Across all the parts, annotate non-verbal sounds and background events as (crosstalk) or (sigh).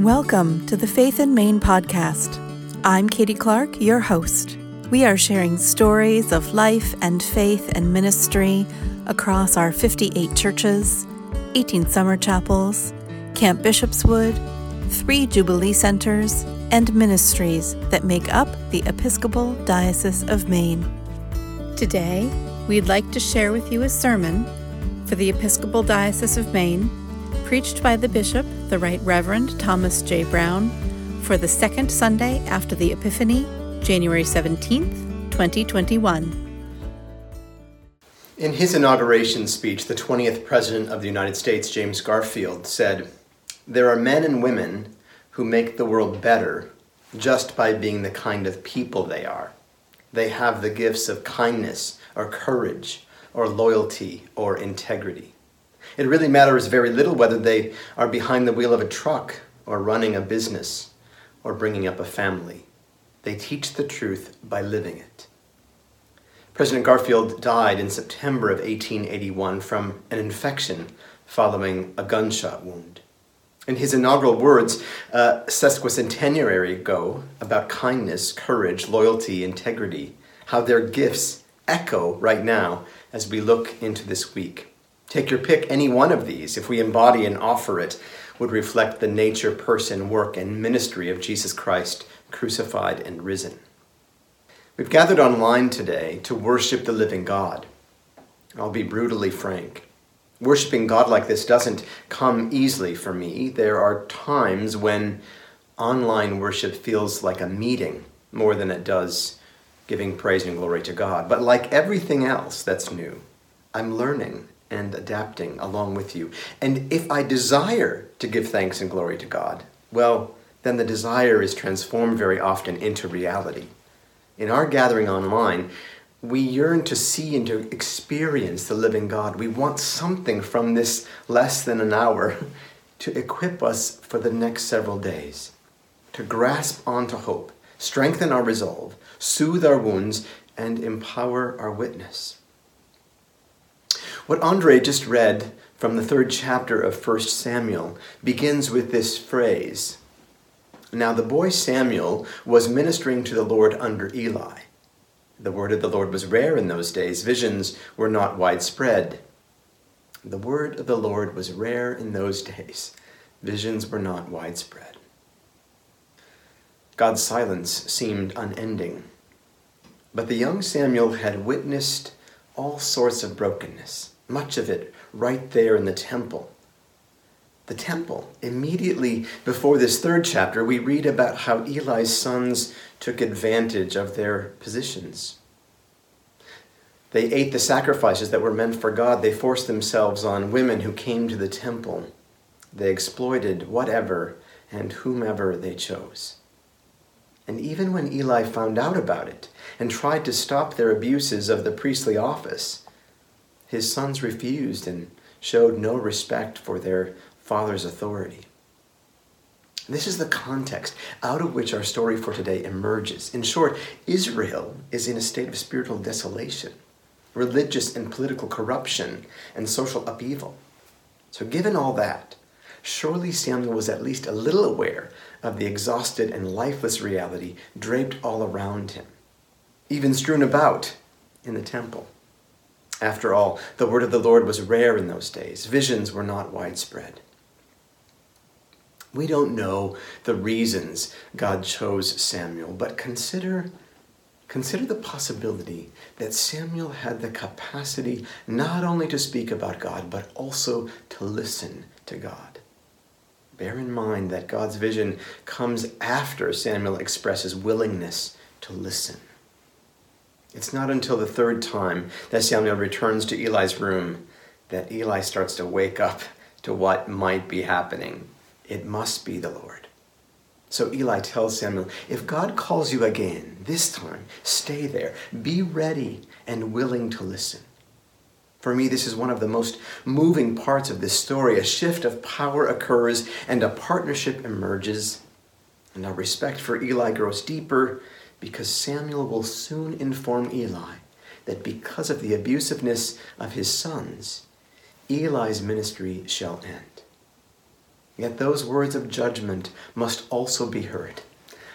Welcome to the Faith in Maine podcast. I'm Katie Clark, your host. We are sharing stories of life and faith and ministry across our 58 churches, 18 summer chapels, Camp Bishopswood, three Jubilee centers, and ministries that make up the Episcopal Diocese of Maine. Today, we'd like to share with you a sermon for the Episcopal Diocese of Maine, preached by the Bishop, the Right Reverend Thomas J. Brown, for the second Sunday after the Epiphany, January 17, 2021. In his inauguration speech, the 20th President of the United States, James Garfield, said, There are men and women who make the world better just by being the kind of people they are. They have the gifts of kindness or courage or loyalty or integrity. It really matters very little whether they are behind the wheel of a truck or running a business or bringing up a family. They teach the truth by living it. President Garfield died in September of 1881 from an infection following a gunshot wound. In his inaugural words, a sesquicentenary ago, about kindness, courage, loyalty, integrity, how their gifts echo right now as we look into this week. Take your pick, any one of these, if we embody and offer it, would reflect the nature, person, work, and ministry of Jesus Christ, crucified and risen. We've gathered online today to worship the living God. I'll be brutally frank. Worshipping God like this doesn't come easily for me. There are times when online worship feels like a meeting more than it does giving praise and glory to God. But like everything else that's new, I'm learning and adapting along with you. And if I desire to give thanks and glory to God, well, then the desire is transformed very often into reality. In our gathering online, we yearn to see and to experience the living God. We want something from this less than an hour (laughs) to equip us for the next several days, to grasp onto hope, strengthen our resolve, soothe our wounds, and empower our witness. What Andre just read from the third chapter of 1 Samuel begins with this phrase Now the boy Samuel was ministering to the Lord under Eli. The word of the Lord was rare in those days, visions were not widespread. The word of the Lord was rare in those days, visions were not widespread. God's silence seemed unending. But the young Samuel had witnessed all sorts of brokenness, much of it right there in the temple. The temple. Immediately before this third chapter, we read about how Eli's sons took advantage of their positions. They ate the sacrifices that were meant for God. They forced themselves on women who came to the temple. They exploited whatever and whomever they chose. And even when Eli found out about it and tried to stop their abuses of the priestly office, his sons refused and showed no respect for their father's authority. This is the context out of which our story for today emerges. In short, Israel is in a state of spiritual desolation, religious and political corruption, and social upheaval. So, given all that, surely Samuel was at least a little aware of the exhausted and lifeless reality draped all around him, even strewn about in the temple. After all, the word of the Lord was rare in those days, visions were not widespread. We don't know the reasons God chose Samuel, but consider Consider the possibility that Samuel had the capacity not only to speak about God, but also to listen to God. Bear in mind that God's vision comes after Samuel expresses willingness to listen. It's not until the third time that Samuel returns to Eli's room that Eli starts to wake up to what might be happening. It must be the Lord. So Eli tells Samuel, if God calls you again, this time, stay there. Be ready and willing to listen. For me, this is one of the most moving parts of this story. A shift of power occurs and a partnership emerges. And our respect for Eli grows deeper because Samuel will soon inform Eli that because of the abusiveness of his sons, Eli's ministry shall end. Yet those words of judgment must also be heard.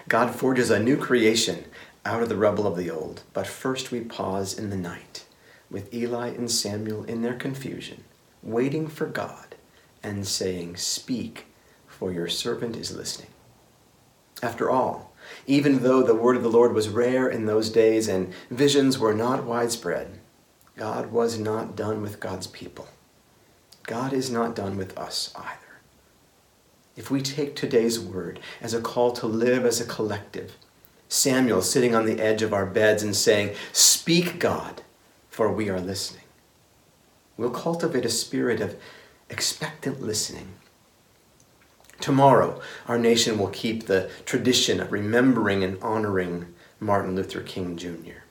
God forges a new creation out of the rubble of the old. But first we pause in the night with Eli and Samuel in their confusion, waiting for God and saying, Speak, for your servant is listening. After all, even though the word of the Lord was rare in those days and visions were not widespread, God was not done with God's people. God is not done with us either. If we take today's word as a call to live as a collective, Samuel sitting on the edge of our beds and saying, Speak, God, for we are listening. We'll cultivate a spirit of expectant listening. Tomorrow, our nation will keep the tradition of remembering and honoring Martin Luther King Jr.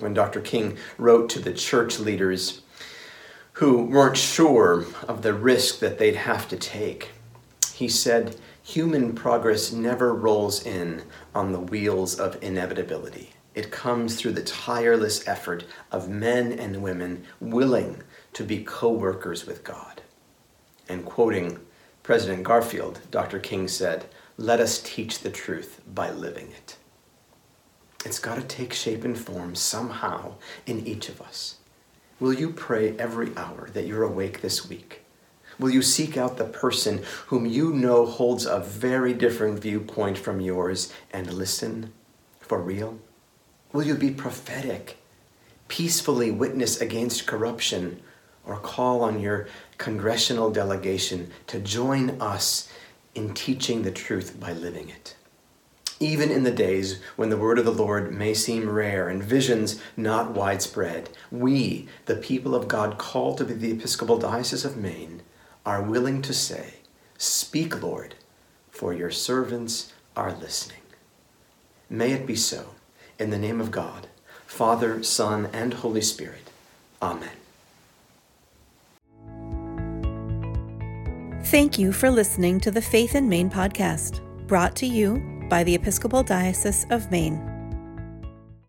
When Dr. King wrote to the church leaders who weren't sure of the risk that they'd have to take, he said, Human progress never rolls in on the wheels of inevitability. It comes through the tireless effort of men and women willing to be co workers with God. And quoting President Garfield, Dr. King said, Let us teach the truth by living it. It's got to take shape and form somehow in each of us. Will you pray every hour that you're awake this week? Will you seek out the person whom you know holds a very different viewpoint from yours and listen for real? Will you be prophetic, peacefully witness against corruption, or call on your congressional delegation to join us in teaching the truth by living it? Even in the days when the word of the Lord may seem rare and visions not widespread, we, the people of God called to be the Episcopal Diocese of Maine, are willing to say, Speak, Lord, for your servants are listening. May it be so. In the name of God, Father, Son, and Holy Spirit. Amen. Thank you for listening to the Faith in Maine podcast, brought to you by the Episcopal Diocese of Maine.